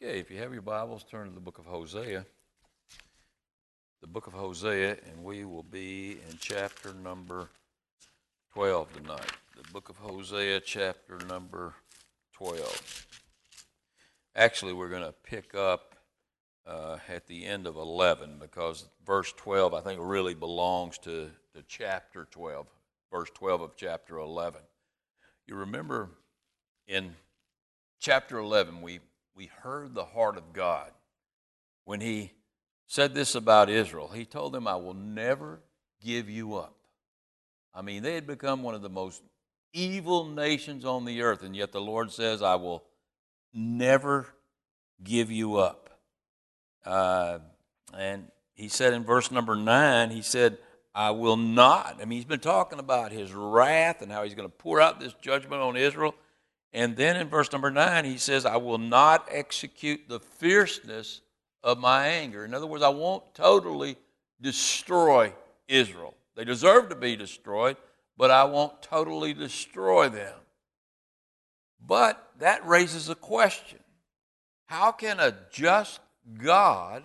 Okay, if you have your Bibles, turn to the book of Hosea. The book of Hosea, and we will be in chapter number 12 tonight. The book of Hosea, chapter number 12. Actually, we're going to pick up uh, at the end of 11 because verse 12, I think, really belongs to, to chapter 12, verse 12 of chapter 11. You remember in chapter 11, we, we heard the heart of God when He said this about Israel. He told them, I will never give you up. I mean, they had become one of the most evil nations on the earth, and yet the Lord says, I will never give you up. Uh, and he said in verse number nine, he said, I will not. I mean, he's been talking about his wrath and how he's going to pour out this judgment on Israel. And then in verse number nine, he says, I will not execute the fierceness of my anger. In other words, I won't totally destroy Israel. They deserve to be destroyed, but I won't totally destroy them. But that raises a question How can a just God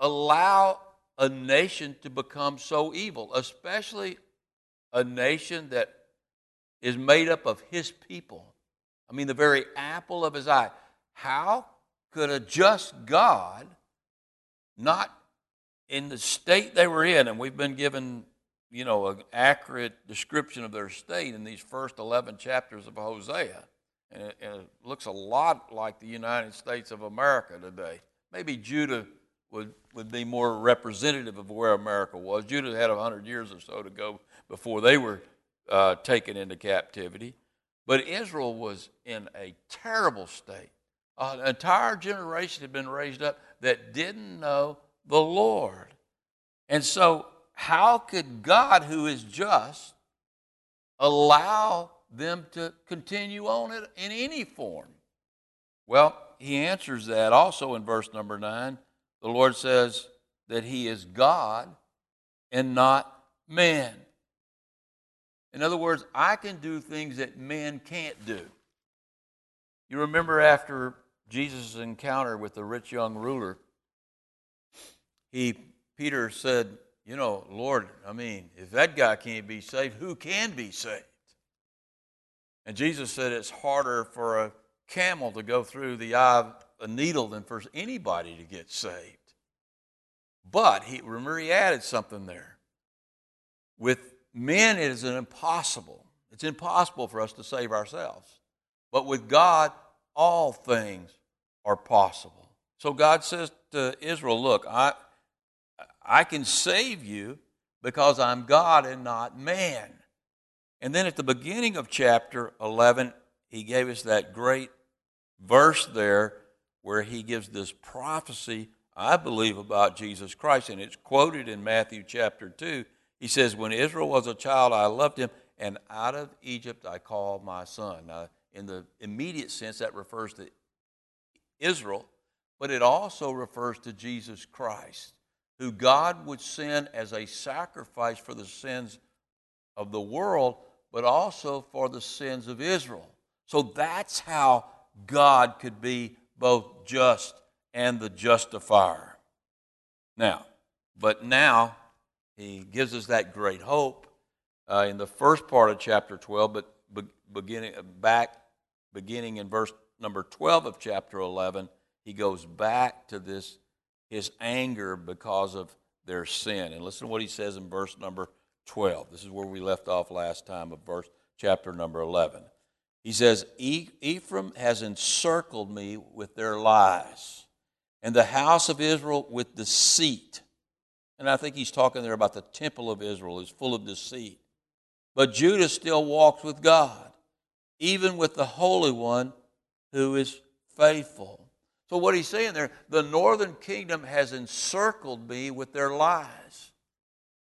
allow a nation to become so evil, especially a nation that is made up of his people. I mean, the very apple of his eye. How could a just God not in the state they were in, and we've been given, you know, an accurate description of their state in these first 11 chapters of Hosea. And it, and it looks a lot like the United States of America today. Maybe Judah would, would be more representative of where America was. Judah had 100 years or so to go before they were uh, taken into captivity. But Israel was in a terrible state. An entire generation had been raised up that didn't know the Lord. And so, how could God, who is just, allow them to continue on it in any form? Well, he answers that also in verse number 9. The Lord says that he is God and not man. In other words, I can do things that men can't do. You remember after Jesus' encounter with the rich young ruler, he Peter said, "You know, Lord, I mean, if that guy can't be saved, who can be saved?" And Jesus said it's harder for a camel to go through the eye of a needle than for anybody to get saved. But he remember he added something there. With men, it is impossible. It's impossible for us to save ourselves. But with God, all things are possible. So God says to Israel, Look, I, I can save you because I'm God and not man. And then at the beginning of chapter 11, he gave us that great verse there where he gives this prophecy, I believe, about Jesus Christ. And it's quoted in Matthew chapter 2 he says, When Israel was a child, I loved him, and out of Egypt I called my son. Now, in the immediate sense, that refers to Israel, but it also refers to Jesus Christ, who God would send as a sacrifice for the sins of the world, but also for the sins of Israel. So that's how God could be both just and the justifier. Now, but now he gives us that great hope uh, in the first part of chapter 12, but be- beginning back, beginning in verse number 12 of chapter 11, he goes back to this his anger because of their sin. And listen to what he says in verse number 12. This is where we left off last time of verse chapter number 11. He says, Ephraim has encircled me with their lies, and the house of Israel with deceit. And I think he's talking there about the temple of Israel is full of deceit. But Judah still walks with God, even with the Holy One who is faithful. So, what he's saying there, the northern kingdom has encircled me with their lies.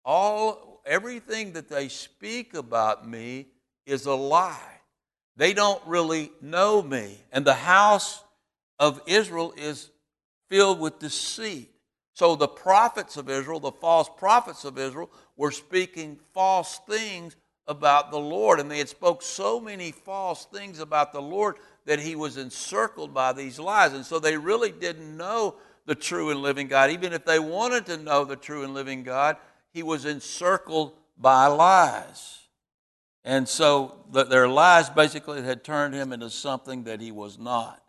All, everything that they speak about me is a lie. They don't really know me. And the house of Israel is filled with deceit. So the prophets of Israel, the false prophets of Israel, were speaking false things about the Lord, and they had spoke so many false things about the Lord that he was encircled by these lies. And so they really didn't know the true and living God. Even if they wanted to know the true and living God, he was encircled by lies. And so their lies basically had turned him into something that he was not.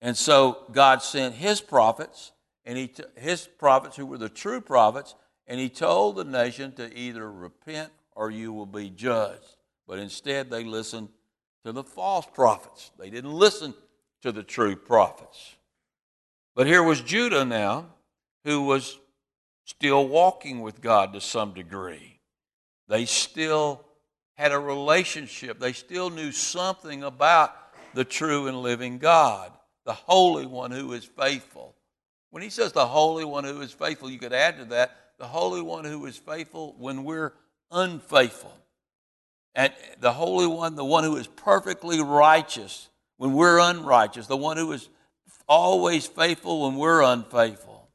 And so God sent his prophets, and he t- his prophets who were the true prophets, and he told the nation to either repent or you will be judged. But instead, they listened to the false prophets. They didn't listen to the true prophets. But here was Judah now, who was still walking with God to some degree. They still had a relationship, they still knew something about the true and living God, the Holy One who is faithful. When he says the Holy One who is faithful, you could add to that the Holy One who is faithful when we're unfaithful. And the Holy One, the one who is perfectly righteous when we're unrighteous, the one who is always faithful when we're unfaithful.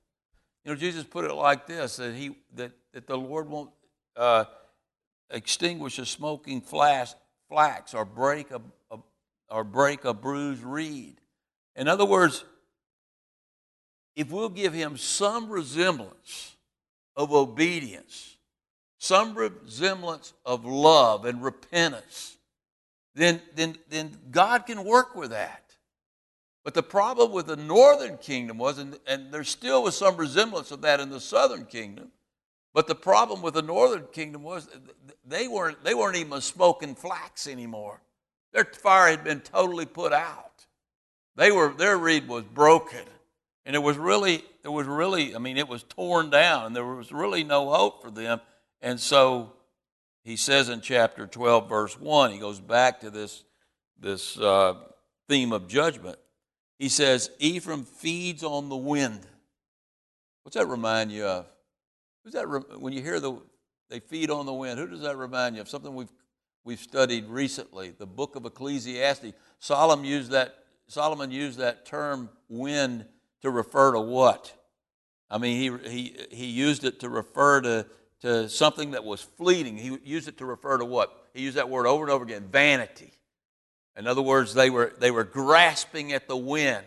You know, Jesus put it like this that, he, that, that the Lord won't uh, extinguish a smoking flax, flax or, break a, a, or break a bruised reed. In other words, if we'll give him some resemblance of obedience, some resemblance of love and repentance, then, then, then God can work with that. But the problem with the northern kingdom was, and, and there still was some resemblance of that in the southern kingdom, but the problem with the northern kingdom was they weren't, they weren't even smoking flax anymore. Their fire had been totally put out. They were, their reed was broken. And it was really, it was really, I mean, it was torn down, and there was really no hope for them. And so he says in chapter 12, verse 1, he goes back to this, this uh, theme of judgment. He says, Ephraim feeds on the wind. What's that remind you of? Who's that? Re- when you hear the they feed on the wind, who does that remind you of? Something we've we've studied recently, the book of Ecclesiastes. Solomon used that Solomon used that term wind to refer to what? I mean, he he he used it to refer to to something that was fleeting. He used it to refer to what? He used that word over and over again vanity. In other words, they were, they were grasping at the wind.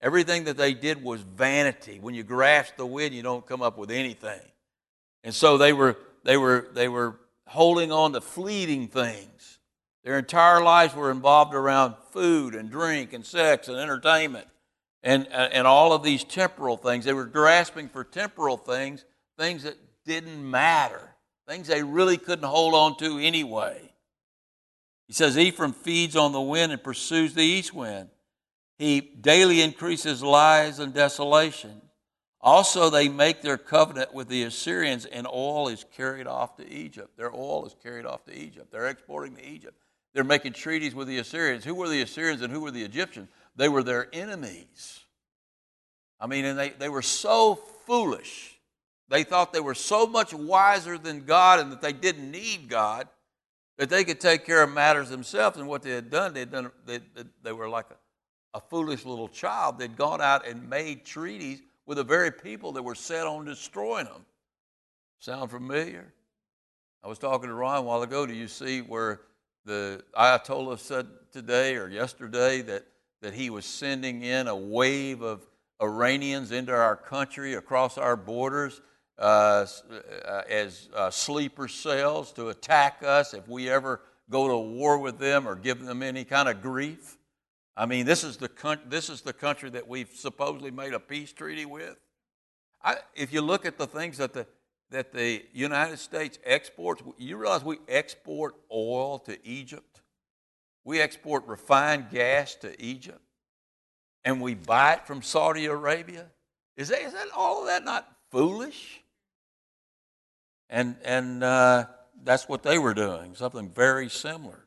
Everything that they did was vanity. When you grasp the wind, you don't come up with anything. And so they were, they were, they were holding on to fleeting things. Their entire lives were involved around food and drink and sex and entertainment and, uh, and all of these temporal things. They were grasping for temporal things, things that didn't matter, things they really couldn't hold on to anyway. He says, Ephraim feeds on the wind and pursues the east wind. He daily increases lies and desolation. Also, they make their covenant with the Assyrians, and oil is carried off to Egypt. Their oil is carried off to Egypt. They're exporting to Egypt. They're making treaties with the Assyrians. Who were the Assyrians and who were the Egyptians? They were their enemies. I mean, and they, they were so foolish they thought they were so much wiser than God and that they didn't need God that they could take care of matters themselves. And what they had done, they'd done they, they were like a, a foolish little child. They'd gone out and made treaties with the very people that were set on destroying them. Sound familiar? I was talking to Ron a while ago. Do you see where the Ayatollah said today or yesterday that, that he was sending in a wave of Iranians into our country across our borders uh, uh, as uh, sleeper cells to attack us if we ever go to war with them or give them any kind of grief. I mean, this is the, this is the country that we've supposedly made a peace treaty with. I, if you look at the things that the, that the United States exports, you realize we export oil to Egypt? We export refined gas to Egypt? And we buy it from Saudi Arabia? Is that, is that all of that not foolish? And, and uh, that's what they were doing, something very similar.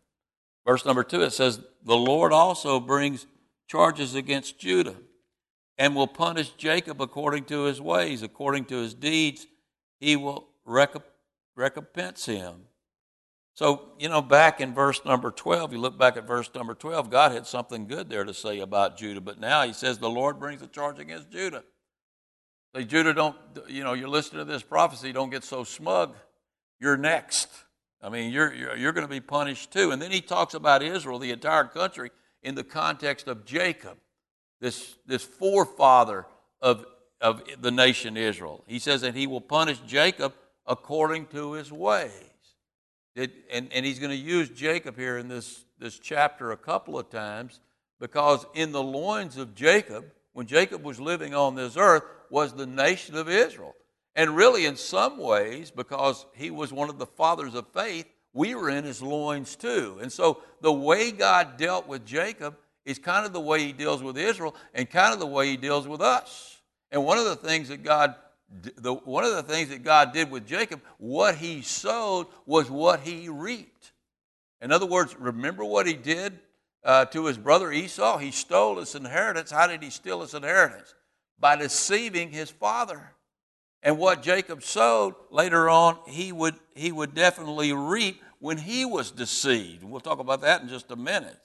Verse number two, it says, The Lord also brings charges against Judah and will punish Jacob according to his ways, according to his deeds. He will recompense him. So, you know, back in verse number 12, you look back at verse number 12, God had something good there to say about Judah, but now he says the Lord brings a charge against Judah. Say, Judah, don't, you know, you're listening to this prophecy, don't get so smug. You're next. I mean, you're, you're, you're going to be punished too. And then he talks about Israel, the entire country, in the context of Jacob, this, this forefather of, of the nation Israel. He says that he will punish Jacob according to his ways. It, and, and he's going to use Jacob here in this, this chapter a couple of times because in the loins of Jacob, when Jacob was living on this earth, was the nation of Israel. And really, in some ways, because he was one of the fathers of faith, we were in his loins too. And so the way God dealt with Jacob is kind of the way he deals with Israel and kind of the way he deals with us. And one of the things that God the, one of the things that God did with Jacob, what he sowed was what he reaped. In other words, remember what he did uh, to his brother Esau? He stole his inheritance. How did he steal his inheritance? By deceiving his father. And what Jacob sowed later on, he would, he would definitely reap when he was deceived. We'll talk about that in just a minute.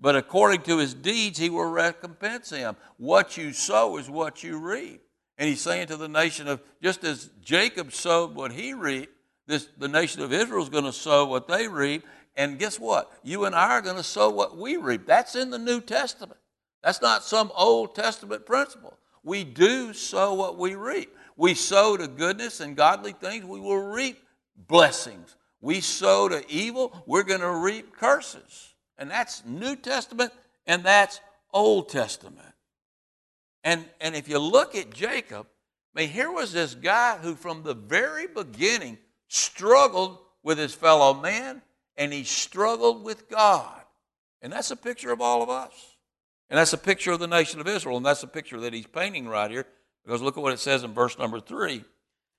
But according to his deeds, he will recompense him. What you sow is what you reap. And he's saying to the nation of, just as Jacob sowed what he reaped, this, the nation of Israel is going to sow what they reap. And guess what? You and I are going to sow what we reap. That's in the New Testament. That's not some Old Testament principle. We do sow what we reap we sow to goodness and godly things, we will reap blessings. We sow to evil, we're going to reap curses. And that's New Testament and that's Old Testament. And, and if you look at Jacob, I mean, here was this guy who, from the very beginning, struggled with his fellow man and he struggled with God. And that's a picture of all of us. And that's a picture of the nation of Israel. And that's a picture that he's painting right here because look at what it says in verse number three.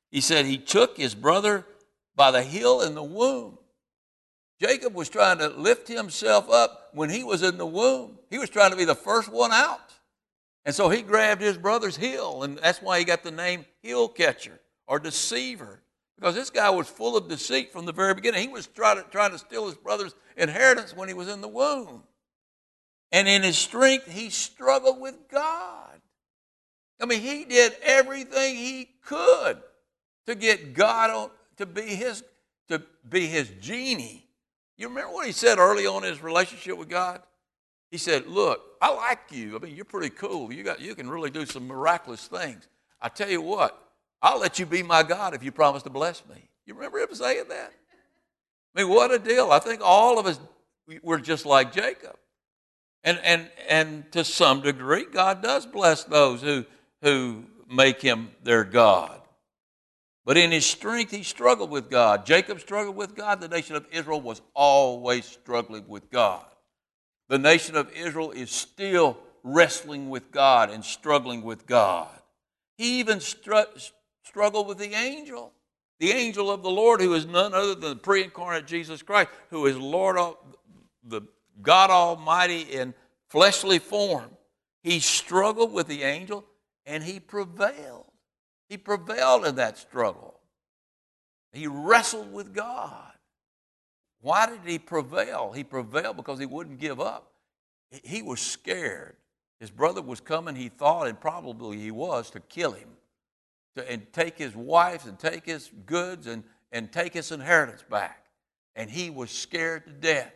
He said, He took his brother by the heel in the womb. Jacob was trying to lift himself up when he was in the womb. He was trying to be the first one out. And so he grabbed his brother's heel, and that's why he got the name heel catcher or deceiver. Because this guy was full of deceit from the very beginning. He was trying to, trying to steal his brother's inheritance when he was in the womb. And in his strength, he struggled with God. I mean, he did everything he could to get God on, to be his to be his genie. You remember what he said early on in his relationship with God? He said, "Look, I like you. I mean, you're pretty cool. You got you can really do some miraculous things. I tell you what, I'll let you be my God if you promise to bless me." You remember him saying that? I mean, what a deal. I think all of us were just like Jacob. And and and to some degree, God does bless those who who make him their God. But in his strength, he struggled with God. Jacob struggled with God. The nation of Israel was always struggling with God. The nation of Israel is still wrestling with God and struggling with God. He even str- struggled with the angel, the angel of the Lord, who is none other than the pre incarnate Jesus Christ, who is Lord, of the God Almighty in fleshly form. He struggled with the angel and he prevailed. He prevailed in that struggle. He wrestled with God. Why did he prevail? He prevailed because he wouldn't give up. He was scared. His brother was coming, he thought, and probably he was, to kill him, to, and take his wife and take his goods and, and take his inheritance back. And he was scared to death.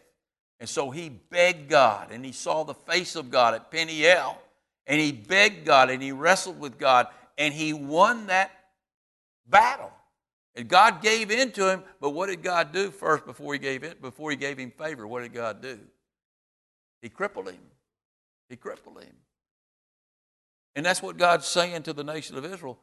And so he begged God, and he saw the face of God at Peniel and he begged God and he wrestled with God and he won that battle. And God gave in to him, but what did God do first before he gave it? Before he gave him favor, what did God do? He crippled him. He crippled him. And that's what God's saying to the nation of Israel.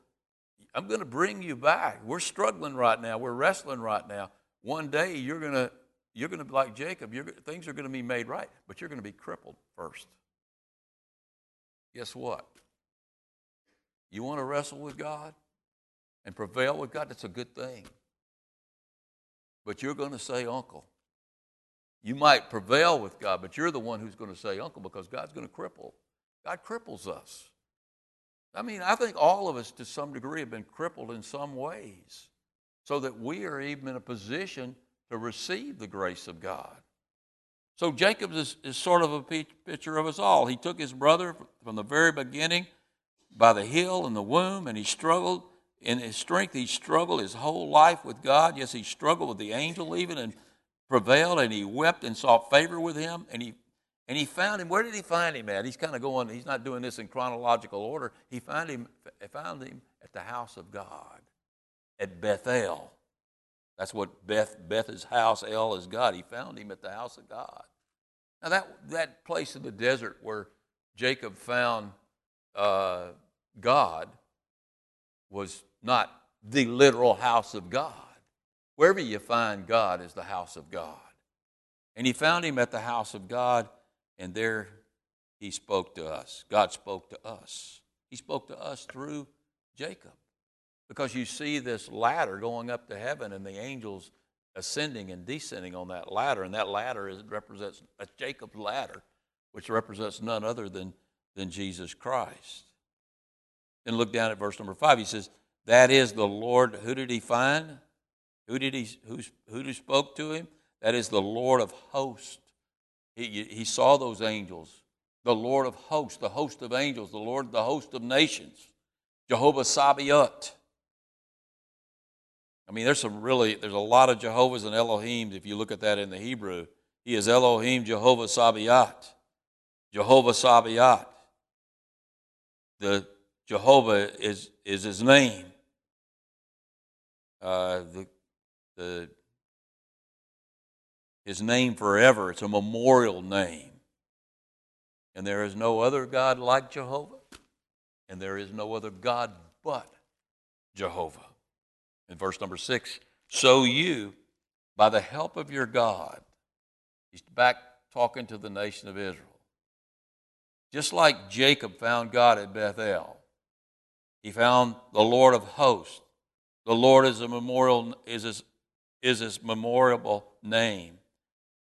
I'm going to bring you back. We're struggling right now. We're wrestling right now. One day you're going to you're going to be like Jacob. You're, things are going to be made right, but you're going to be crippled first guess what? You want to wrestle with God and prevail with God? That's a good thing. But you're going to say, Uncle. You might prevail with God, but you're the one who's going to say, Uncle, because God's going to cripple. God cripples us. I mean, I think all of us to some degree have been crippled in some ways so that we are even in a position to receive the grace of God. So Jacob is, is sort of a picture of us all. He took his brother from the very beginning by the heel and the womb, and he struggled in his strength, he struggled his whole life with God. Yes, he struggled with the angel even and prevailed, and he wept and sought favor with him. And he and he found him. Where did he find him at? He's kind of going. He's not doing this in chronological order. He found him. Found him at the house of God, at Bethel. That's what Beth Beth is house. El is God. He found him at the house of God. Now that that place in the desert where Jacob found uh, God was not the literal house of God. Wherever you find God is the house of God. And he found him at the house of God, and there he spoke to us. God spoke to us. He spoke to us through Jacob. Because you see this ladder going up to heaven and the angels ascending and descending on that ladder, and that ladder is, represents a Jacob's ladder, which represents none other than, than Jesus Christ. Then look down at verse number five. He says, That is the Lord. Who did he find? Who did he who, who spoke to him? That is the Lord of hosts. He, he saw those angels. The Lord of hosts, the host of angels, the Lord, the host of nations. Jehovah Sabaoth. I mean, there's some really, there's a lot of Jehovah's and Elohims if you look at that in the Hebrew. He is Elohim, Jehovah Sabaoth. Jehovah Sabaoth. The Jehovah is, is his name. Uh, the, the, his name forever. It's a memorial name. And there is no other God like Jehovah, and there is no other God but Jehovah. In verse number six, so you, by the help of your God, he's back talking to the nation of Israel. Just like Jacob found God at Bethel, he found the Lord of hosts. The Lord is a memorial is his, is his memorable name.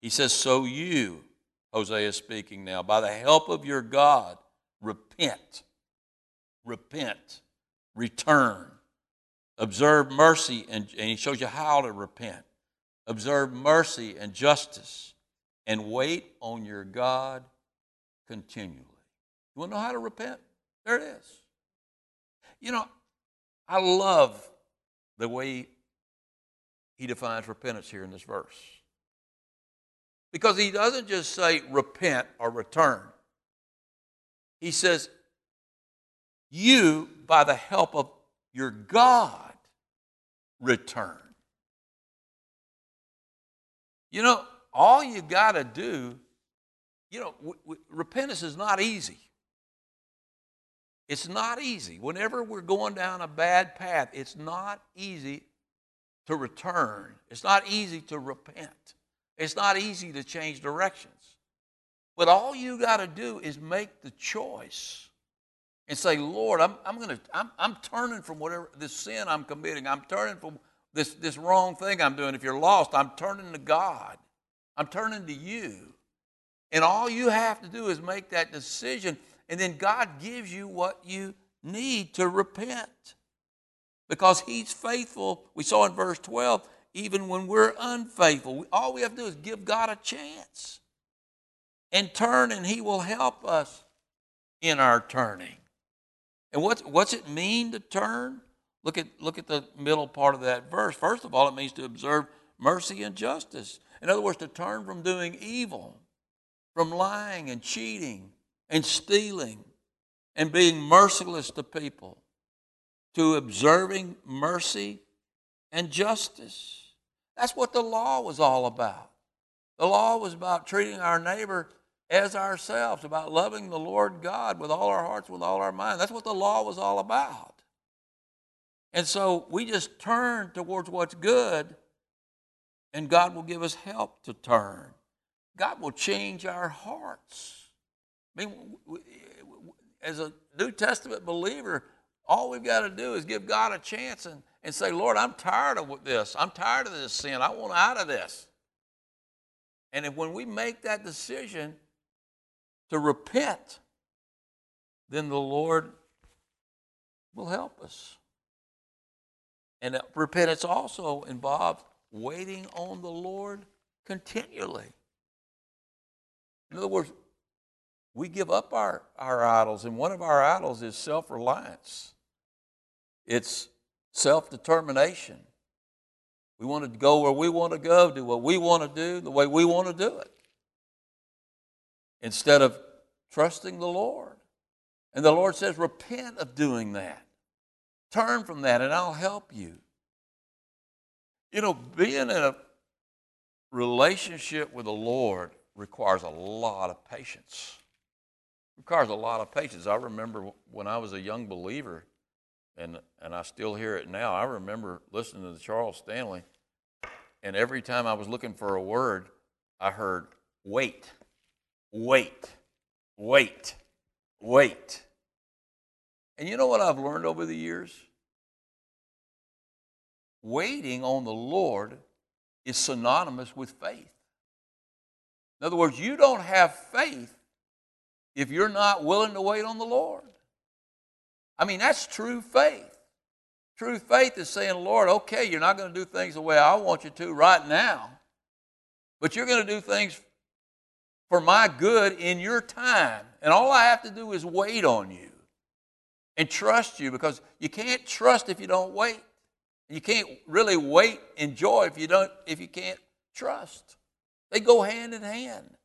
He says, So you, Hosea is speaking now, by the help of your God, repent. Repent. Return. Observe mercy, and, and he shows you how to repent. Observe mercy and justice, and wait on your God continually. You want to know how to repent? There it is. You know, I love the way he defines repentance here in this verse. Because he doesn't just say repent or return, he says, You, by the help of your God, return. You know, all you got to do, you know, w- w- repentance is not easy. It's not easy. Whenever we're going down a bad path, it's not easy to return. It's not easy to repent. It's not easy to change directions. But all you got to do is make the choice and say, Lord, I'm, I'm going to, I'm, I'm turning from whatever this sin I'm committing. I'm turning from this, this wrong thing I'm doing. If you're lost, I'm turning to God. I'm turning to you. And all you have to do is make that decision and then God gives you what you need to repent. Because He's faithful. We saw in verse 12, even when we're unfaithful, all we have to do is give God a chance and turn, and He will help us in our turning. And what's, what's it mean to turn? Look at, look at the middle part of that verse. First of all, it means to observe mercy and justice. In other words, to turn from doing evil, from lying and cheating, and stealing and being merciless to people, to observing mercy and justice. That's what the law was all about. The law was about treating our neighbor as ourselves, about loving the Lord God with all our hearts, with all our mind. That's what the law was all about. And so we just turn towards what's good, and God will give us help to turn. God will change our hearts. I mean, as a New Testament believer, all we've got to do is give God a chance and, and say, Lord, I'm tired of this. I'm tired of this sin. I want out of this. And if when we make that decision to repent, then the Lord will help us. And repentance also involves waiting on the Lord continually. In other words, we give up our, our idols, and one of our idols is self reliance. It's self determination. We want to go where we want to go, do what we want to do, the way we want to do it, instead of trusting the Lord. And the Lord says, repent of doing that. Turn from that, and I'll help you. You know, being in a relationship with the Lord requires a lot of patience. Requires a lot of patience. I remember when I was a young believer, and, and I still hear it now. I remember listening to Charles Stanley, and every time I was looking for a word, I heard wait, wait, wait, wait. And you know what I've learned over the years? Waiting on the Lord is synonymous with faith. In other words, you don't have faith if you're not willing to wait on the Lord. I mean, that's true faith. True faith is saying, Lord, okay, you're not going to do things the way I want you to right now, but you're going to do things for my good in your time. And all I have to do is wait on you and trust you because you can't trust if you don't wait. You can't really wait and joy if you don't if you can't trust. They go hand in hand.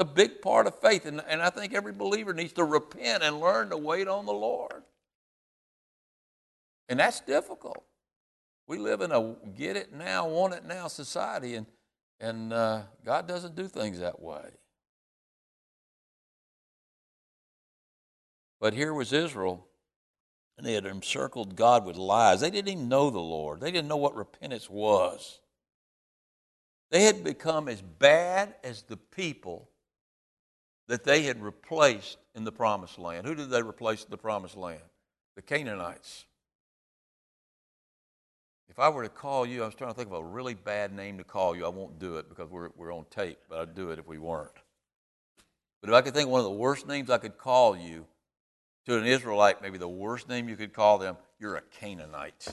A big part of faith, and, and I think every believer needs to repent and learn to wait on the Lord. And that's difficult. We live in a get it now, want it now society, and, and uh, God doesn't do things that way. But here was Israel, and they had encircled God with lies. They didn't even know the Lord, they didn't know what repentance was. They had become as bad as the people that they had replaced in the promised land. Who did they replace in the promised land? The Canaanites. If I were to call you, I was trying to think of a really bad name to call you. I won't do it because we're, we're on tape, but I'd do it if we weren't. But if I could think of one of the worst names I could call you, to an Israelite, maybe the worst name you could call them, you're a Canaanite.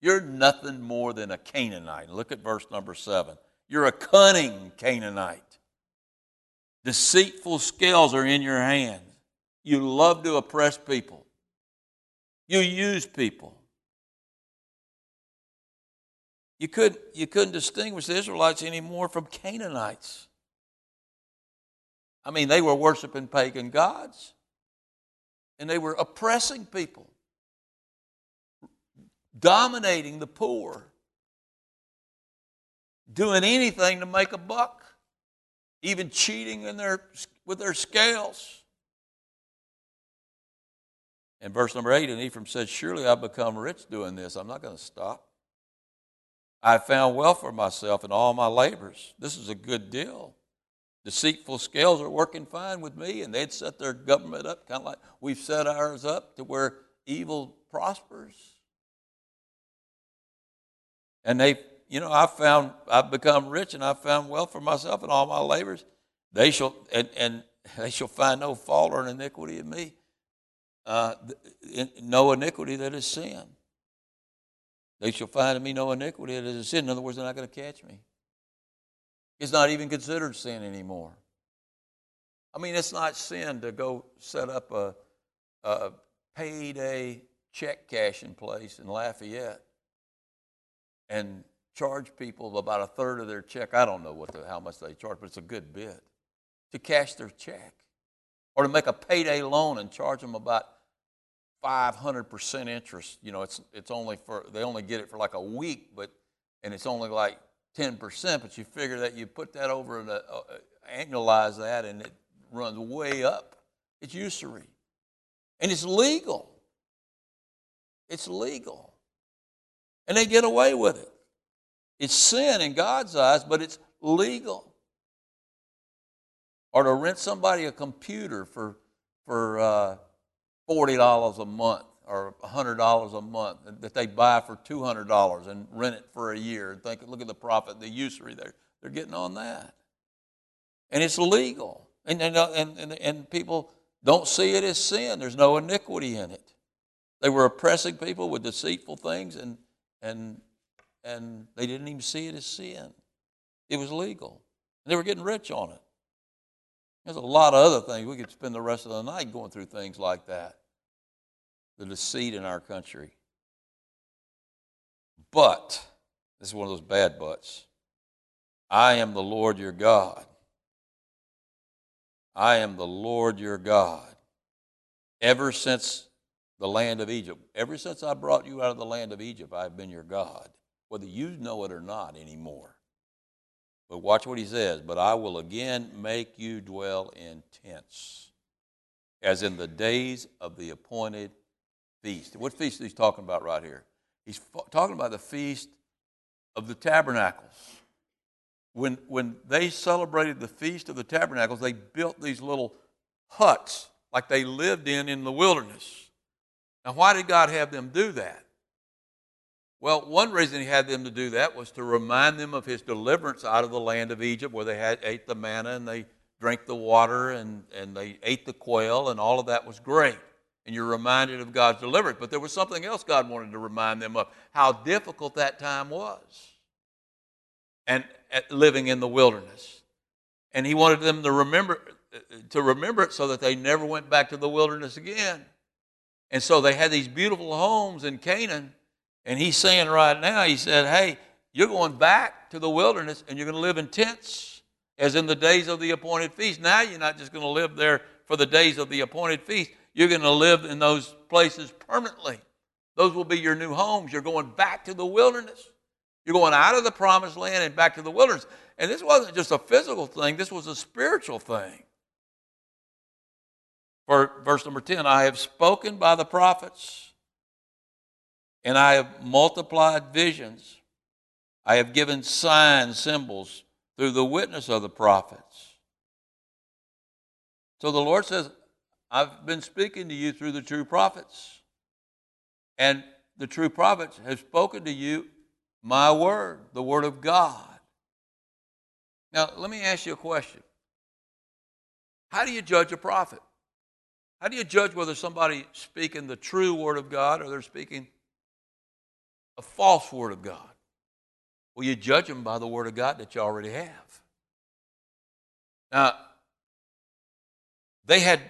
You're nothing more than a Canaanite. Look at verse number seven. You're a cunning Canaanite. Deceitful scales are in your hands. You love to oppress people. You use people. You, could, you couldn't distinguish the Israelites anymore from Canaanites. I mean, they were worshiping pagan gods and they were oppressing people, dominating the poor, doing anything to make a buck, even cheating in their, with their scales. In verse number eight, and Ephraim said, Surely I've become rich doing this. I'm not going to stop. I found wealth for myself in all my labors. This is a good deal deceitful scales are working fine with me, and they'd set their government up kind of like we've set ours up to where evil prospers. And they, you know, I found I've become rich and I've found wealth for myself in all my labors. They shall and, and they shall find no fault or iniquity in me. Uh, no iniquity that is sin. They shall find in me no iniquity that is sin. In other words, they're not going to catch me. It's not even considered sin anymore. I mean, it's not sin to go set up a, a payday check cashing place in Lafayette and charge people about a third of their check. I don't know what the, how much they charge, but it's a good bit to cash their check, or to make a payday loan and charge them about 500% interest. You know, it's it's only for they only get it for like a week, but and it's only like 10%, but you figure that you put that over and uh, annualize that and it runs way up. It's usury. And it's legal. It's legal. And they get away with it. It's sin in God's eyes, but it's legal. Or to rent somebody a computer for, for uh, $40 a month or $100 a month that they buy for $200 and rent it for a year and think, look at the profit, the usury there. They're getting on that. And it's legal. And, and, and, and people don't see it as sin. There's no iniquity in it. They were oppressing people with deceitful things and, and, and they didn't even see it as sin. It was legal. And they were getting rich on it. There's a lot of other things. We could spend the rest of the night going through things like that the deceit in our country. But, this is one of those bad buts, I am the Lord your God. I am the Lord your God. Ever since the land of Egypt, ever since I brought you out of the land of Egypt, I've been your God, whether you know it or not anymore. But watch what he says. But I will again make you dwell in tents, as in the days of the appointed feast. What feast is he talking about right here? He's talking about the feast of the tabernacles. When, when they celebrated the feast of the tabernacles, they built these little huts like they lived in in the wilderness. Now, why did God have them do that? Well, one reason he had them to do that was to remind them of his deliverance out of the land of Egypt, where they had ate the manna and they drank the water and, and they ate the quail, and all of that was great. And you're reminded of God's deliverance. But there was something else God wanted to remind them of how difficult that time was. And uh, living in the wilderness. And he wanted them to remember uh, to remember it so that they never went back to the wilderness again. And so they had these beautiful homes in Canaan and he's saying right now, he said, hey, you're going back to the wilderness and you're going to live in tents as in the days of the appointed feast. Now you're not just going to live there for the days of the appointed feast. You're going to live in those places permanently. Those will be your new homes. You're going back to the wilderness. You're going out of the promised land and back to the wilderness. And this wasn't just a physical thing, this was a spiritual thing. For verse number 10, I have spoken by the prophets and I have multiplied visions. I have given signs, symbols through the witness of the prophets. So the Lord says, I've been speaking to you through the true prophets. And the true prophets have spoken to you my word, the word of God. Now, let me ask you a question. How do you judge a prophet? How do you judge whether somebody's speaking the true word of God or they're speaking a false word of God? Well, you judge them by the word of God that you already have. Now, they had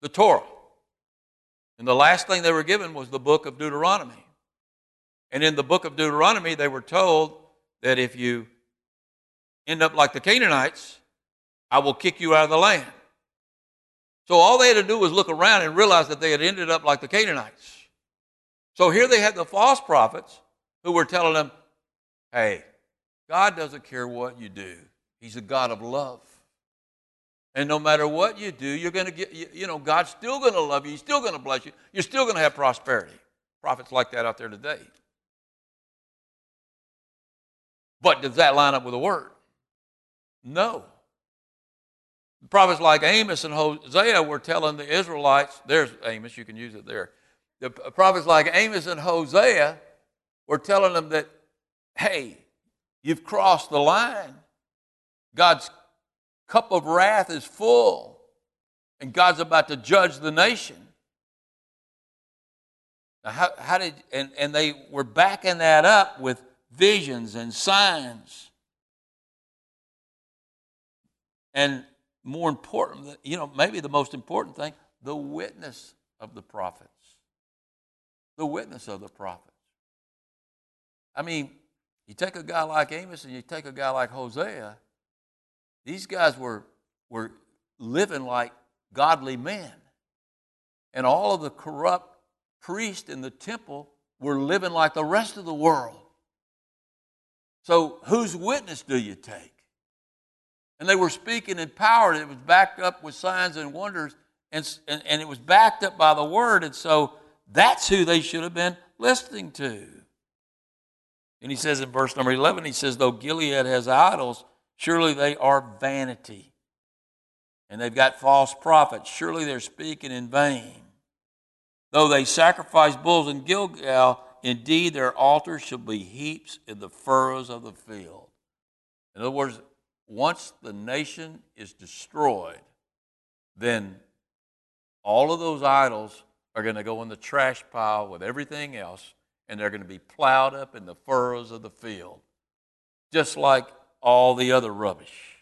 the Torah. And the last thing they were given was the book of Deuteronomy. And in the book of Deuteronomy, they were told that if you end up like the Canaanites, I will kick you out of the land. So all they had to do was look around and realize that they had ended up like the Canaanites. So here they had the false prophets who were telling them, hey, God doesn't care what you do, He's a God of love. And no matter what you do, you're going to get, you, know, God's still going to love you. He's still going to bless you. You're still going to have prosperity. Prophets like that out there today. But does that line up with the word? No. Prophets like Amos and Hosea were telling the Israelites, there's Amos, you can use it there the uh, prophets like Amos and Hosea were telling them that, hey, you've crossed the line. God's cup of wrath is full, and God's about to judge the nation. Now, how, how did, and, and they were backing that up with visions and signs. And more important, you know, maybe the most important thing, the witness of the prophet the witness of the prophets. I mean, you take a guy like Amos and you take a guy like Hosea, these guys were, were living like godly men. And all of the corrupt priests in the temple were living like the rest of the world. So, whose witness do you take? And they were speaking in power. It was backed up with signs and wonders, and, and, and it was backed up by the word. And so, that's who they should have been listening to. And he says in verse number 11, he says, Though Gilead has idols, surely they are vanity. And they've got false prophets. Surely they're speaking in vain. Though they sacrifice bulls in Gilgal, indeed their altars shall be heaps in the furrows of the field. In other words, once the nation is destroyed, then all of those idols are going to go in the trash pile with everything else, and they're going to be plowed up in the furrows of the field, just like all the other rubbish.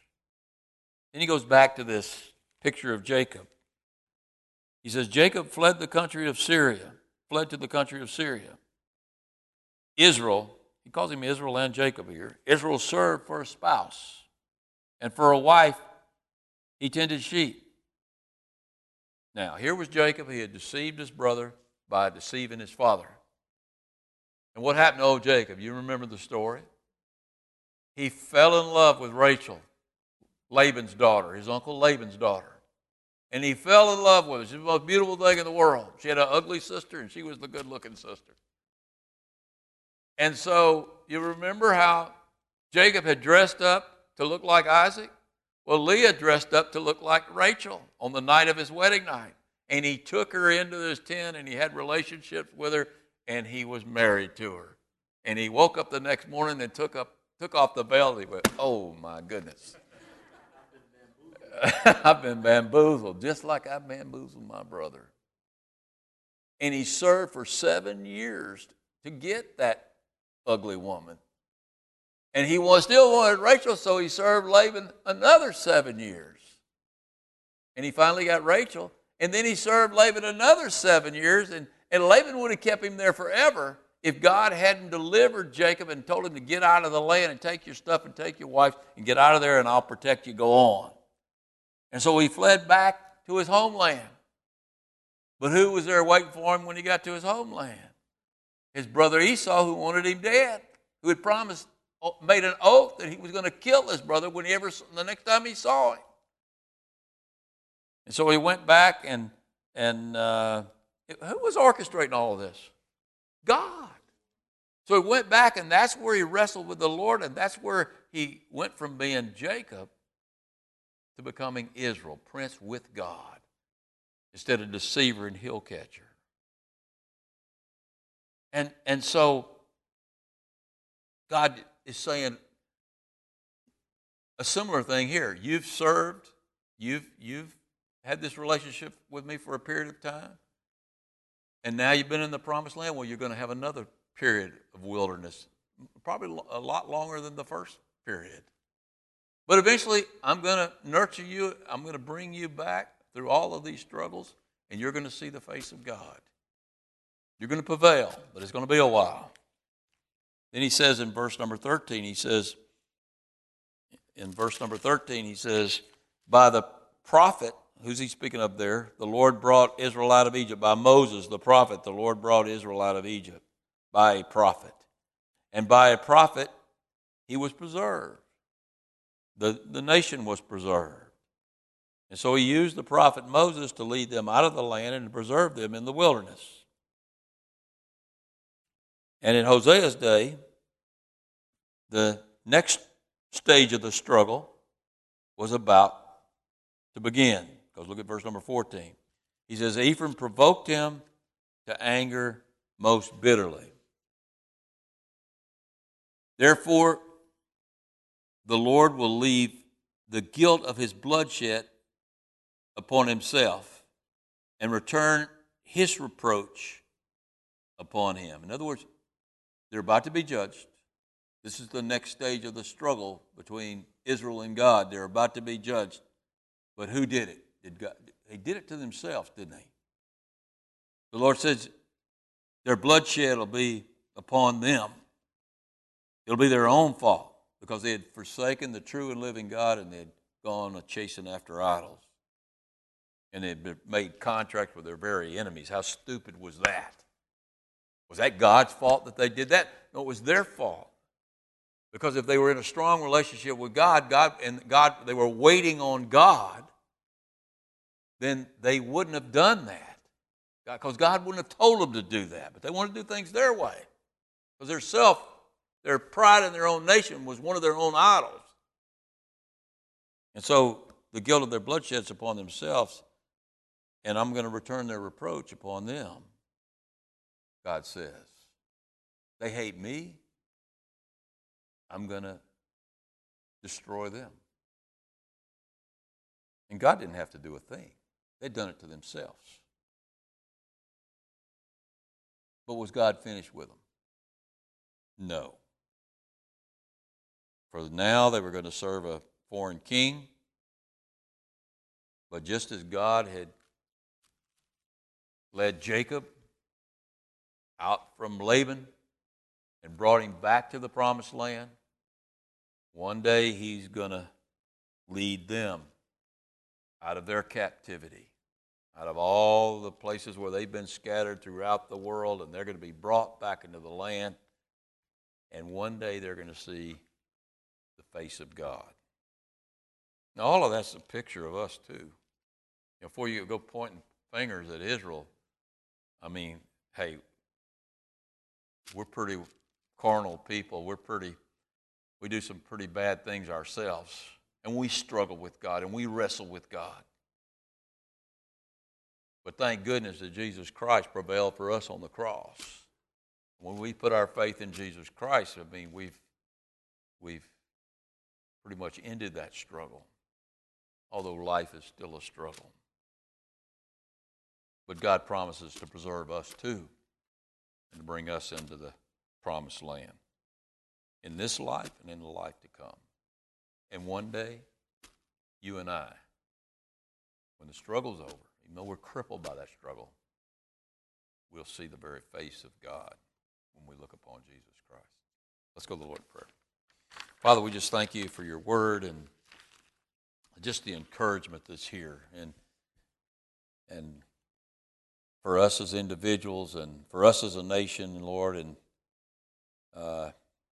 Then he goes back to this picture of Jacob. He says, Jacob fled the country of Syria, fled to the country of Syria. Israel he calls him Israel and Jacob here. Israel served for a spouse, and for a wife, he tended sheep. Now, here was Jacob. He had deceived his brother by deceiving his father. And what happened to old Jacob? You remember the story? He fell in love with Rachel, Laban's daughter, his uncle Laban's daughter. And he fell in love with her. She was the most beautiful thing in the world. She had an ugly sister, and she was the good looking sister. And so you remember how Jacob had dressed up to look like Isaac? Well, Leah dressed up to look like Rachel on the night of his wedding night. And he took her into his tent and he had relationships with her and he was married to her. And he woke up the next morning and took up took off the veil and he went, Oh my goodness. I've been bamboozled, just like I bamboozled my brother. And he served for seven years to get that ugly woman. And he was, still wanted Rachel, so he served Laban another seven years. And he finally got Rachel. And then he served Laban another seven years. And, and Laban would have kept him there forever if God hadn't delivered Jacob and told him to get out of the land and take your stuff and take your wife and get out of there and I'll protect you, go on. And so he fled back to his homeland. But who was there waiting for him when he got to his homeland? His brother Esau, who wanted him dead, who had promised made an oath that he was going to kill his brother when he ever the next time he saw him. And so he went back and and uh, who was orchestrating all of this? God. So he went back and that's where he wrestled with the Lord and that's where he went from being Jacob to becoming Israel, prince with God, instead of deceiver and heel catcher. And and so God is saying a similar thing here. You've served, you've, you've had this relationship with me for a period of time, and now you've been in the promised land. Well, you're going to have another period of wilderness, probably a lot longer than the first period. But eventually, I'm going to nurture you, I'm going to bring you back through all of these struggles, and you're going to see the face of God. You're going to prevail, but it's going to be a while. Then he says in verse number 13, he says, in verse number 13, he says, By the prophet, who's he speaking of there? The Lord brought Israel out of Egypt. By Moses, the prophet, the Lord brought Israel out of Egypt by a prophet. And by a prophet, he was preserved. The, the nation was preserved. And so he used the prophet Moses to lead them out of the land and to preserve them in the wilderness. And in Hosea's day, the next stage of the struggle was about to begin. Because look at verse number 14. He says, Ephraim provoked him to anger most bitterly. Therefore, the Lord will leave the guilt of his bloodshed upon himself and return his reproach upon him. In other words, they're about to be judged. This is the next stage of the struggle between Israel and God. They're about to be judged. But who did it? Did God? They did it to themselves, didn't they? The Lord says their bloodshed will be upon them. It'll be their own fault because they had forsaken the true and living God and they had gone a chasing after idols. And they had made contracts with their very enemies. How stupid was that? Was that God's fault that they did that? No, it was their fault. Because if they were in a strong relationship with God, God and God they were waiting on God, then they wouldn't have done that. Because God wouldn't have told them to do that. But they wanted to do things their way. Because their self, their pride in their own nation was one of their own idols. And so the guilt of their bloodshed's upon themselves, and I'm going to return their reproach upon them, God says. They hate me, I'm going to destroy them. And God didn't have to do a thing, they'd done it to themselves. But was God finished with them? No. For now they were going to serve a foreign king. But just as God had led Jacob out from Laban and brought him back to the promised land, one day he's going to lead them out of their captivity, out of all the places where they've been scattered throughout the world, and they're going to be brought back into the land. And one day they're going to see the face of God. Now, all of that's a picture of us, too. Before you go pointing fingers at Israel, I mean, hey, we're pretty carnal people. We're pretty, we do some pretty bad things ourselves. And we struggle with God and we wrestle with God. But thank goodness that Jesus Christ prevailed for us on the cross. When we put our faith in Jesus Christ, I mean, we've, we've pretty much ended that struggle, although life is still a struggle. But God promises to preserve us too and to bring us into the promised land in this life and in the life to come. And one day, you and I, when the struggle's over, even though we're crippled by that struggle, we'll see the very face of God when we look upon Jesus Christ. Let's go to the Lord in prayer. Father, we just thank you for your word and just the encouragement that's here. And, and for us as individuals and for us as a nation, Lord, and uh,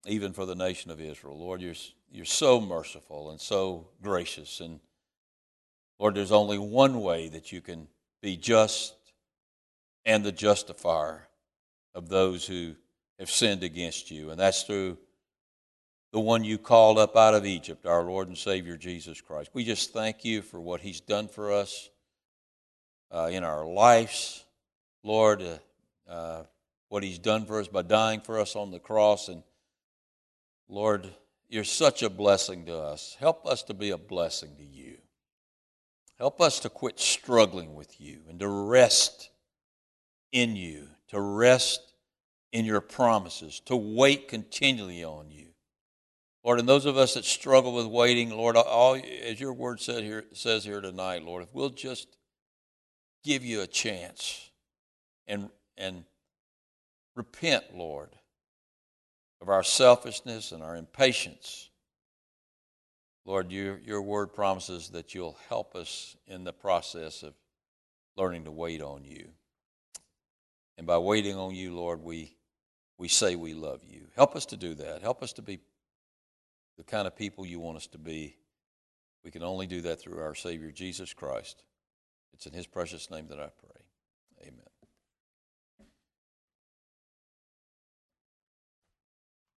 even for the nation of Israel. Lord, you're, you're so merciful and so gracious. And Lord, there's only one way that you can be just and the justifier of those who have sinned against you, and that's through the one you called up out of Egypt, our Lord and Savior Jesus Christ. We just thank you for what He's done for us uh, in our lives. Lord, uh, uh, what He's done for us by dying for us on the cross. And Lord, you're such a blessing to us. Help us to be a blessing to you. Help us to quit struggling with you and to rest in you, to rest in your promises, to wait continually on you. Lord, and those of us that struggle with waiting, Lord, all, as your word said here, says here tonight, Lord, if we'll just give you a chance and, and repent, Lord, of our selfishness and our impatience. Lord, your, your word promises that you'll help us in the process of learning to wait on you. And by waiting on you, Lord, we, we say we love you. Help us to do that. Help us to be the kind of people you want us to be. We can only do that through our Savior, Jesus Christ. It's in His precious name that I pray. Amen.